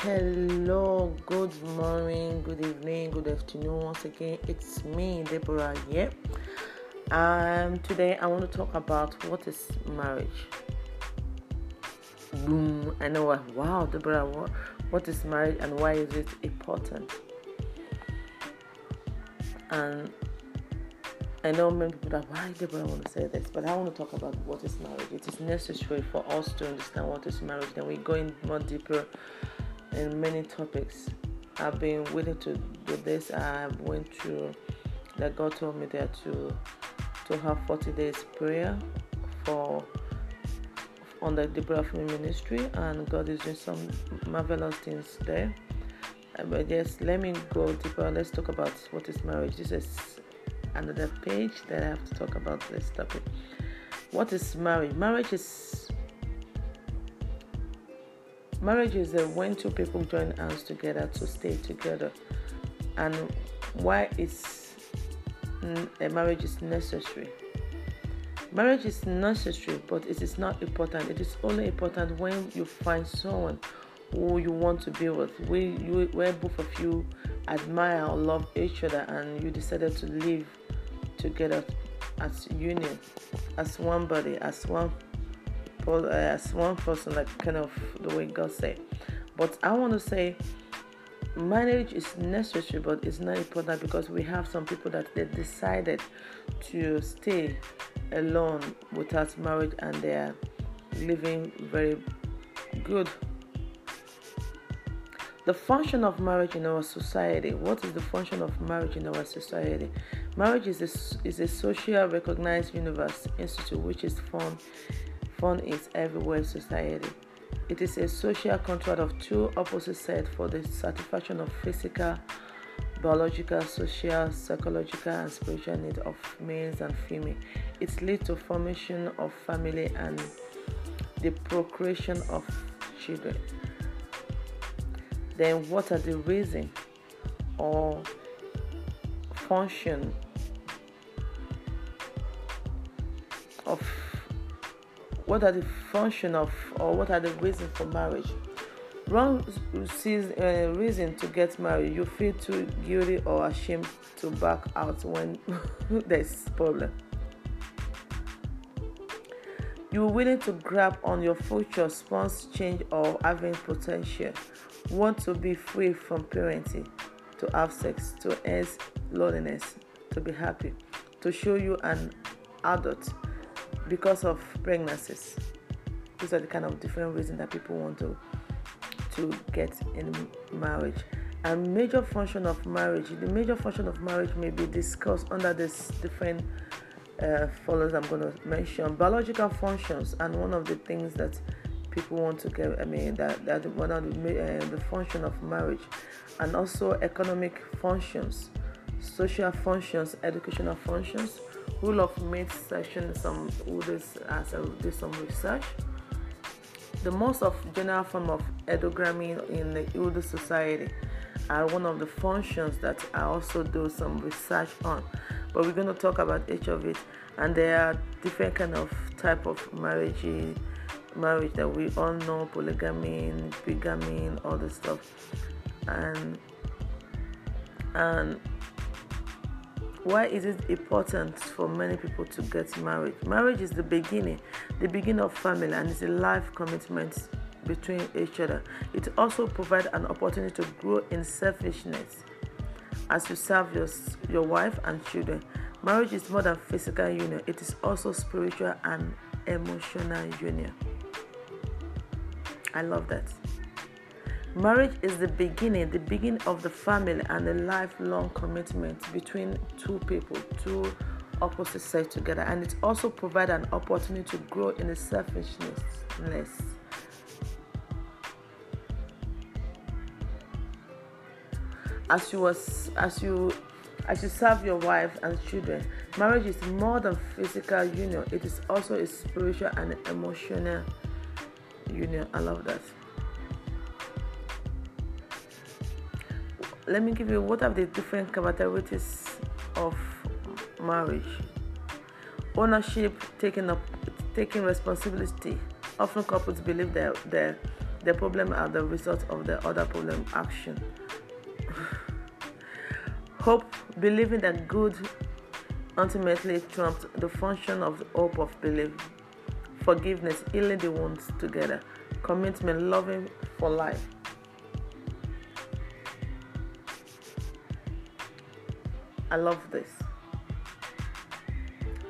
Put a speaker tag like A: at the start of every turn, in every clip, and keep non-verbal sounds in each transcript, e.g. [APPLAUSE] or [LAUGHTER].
A: Hello, good morning, good evening, good afternoon. Once again, it's me, Deborah here. Um, today I want to talk about what is marriage. Boom! I know. Wow, Deborah, what, what is marriage and why is it important? And I know many people that why Deborah want to say this, but I want to talk about what is marriage. It is necessary for us to understand what is marriage. Then we go in more deeper in many topics. I've been willing to do this. I went through that God told me there to to have 40 days prayer for on the Deborah Family Ministry, and God is doing some marvelous things there. Uh, But yes, let me go deeper. Let's talk about what is marriage. This is another page that I have to talk about this topic. What is marriage? Marriage is marriage is when two people join hands together to stay together, and why is a marriage is necessary. Marriage is necessary, but it is not important. It is only important when you find someone who you want to be with, where, you, where both of you admire or love each other, and you decided to live together as union, as one body, as one, uh, as one person, like kind of the way God said. But I want to say, marriage is necessary, but it's not important because we have some people that they decided to stay alone without marriage and they are living very good the function of marriage in our society what is the function of marriage in our society? Marriage is a, is a social recognized universe institute which is found found in everywhere in society. It is a social contract of two opposite sets for the satisfaction of physical biological social psychological and spiritual needs of males and females. it leads to formation of family and the procreation of children then what are the reason or function of what are the function of or what are the reason for marriage? Wrong sees a uh, reason to get married. You feel too guilty or ashamed to back out when [LAUGHS] there's problem you're willing to grab on your future spouse change or having potential want to be free from parenting, to have sex, to end loneliness, to be happy, to show you an adult because of pregnancies. These are the kind of different reasons that people want to to get in marriage. And major function of marriage, the major function of marriage may be discussed under this different uh, follows I'm going to mention biological functions, and one of the things that people want to get. I mean, that that one of the, uh, the function of marriage, and also economic functions, social functions, educational functions. Rule of mate selection. Some who this as I did some research. The most of general form of endogamy in the Hindu society are one of the functions that I also do some research on. But we're going to talk about each of it, and there are different kind of type of marriage marriage that we all know polygamy bigamy all this stuff. And and why is it important for many people to get married? Marriage is the beginning the beginning of family and it's a life commitment between each other. It also provides an opportunity to grow in selfishness as you serve your, your wife and children marriage is more than physical union it is also spiritual and emotional union I love that. Marriage is the beginning, the beginning of the family and a lifelong commitment between two people, two opposite sex together, and it also provides an opportunity to grow in a selfishness. As you was, as you as you serve your wife and children, marriage is more than physical union. It is also a spiritual and emotional union. I love that. Let me give you what are the different characteristics of marriage. ownership, taking up, taking responsibility. Often couples believe their their their problem are the result of the other problem action. Hope, believing that good ultimately trumps the function of hope of belief. Forgiveness, healing the wounds together. Commitment, loving for life. I love this.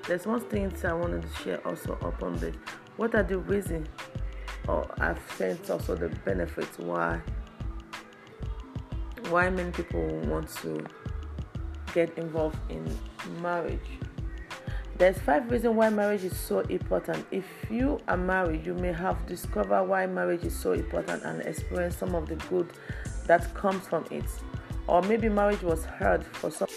A: There's one thing I wanted to share also upon this. What are the reasons, or I've sensed also the benefits why why many people want to get involved in marriage. There's five reasons why marriage is so important. If you are married, you may have discovered why marriage is so important and experience some of the good that comes from it. Or maybe marriage was hard for some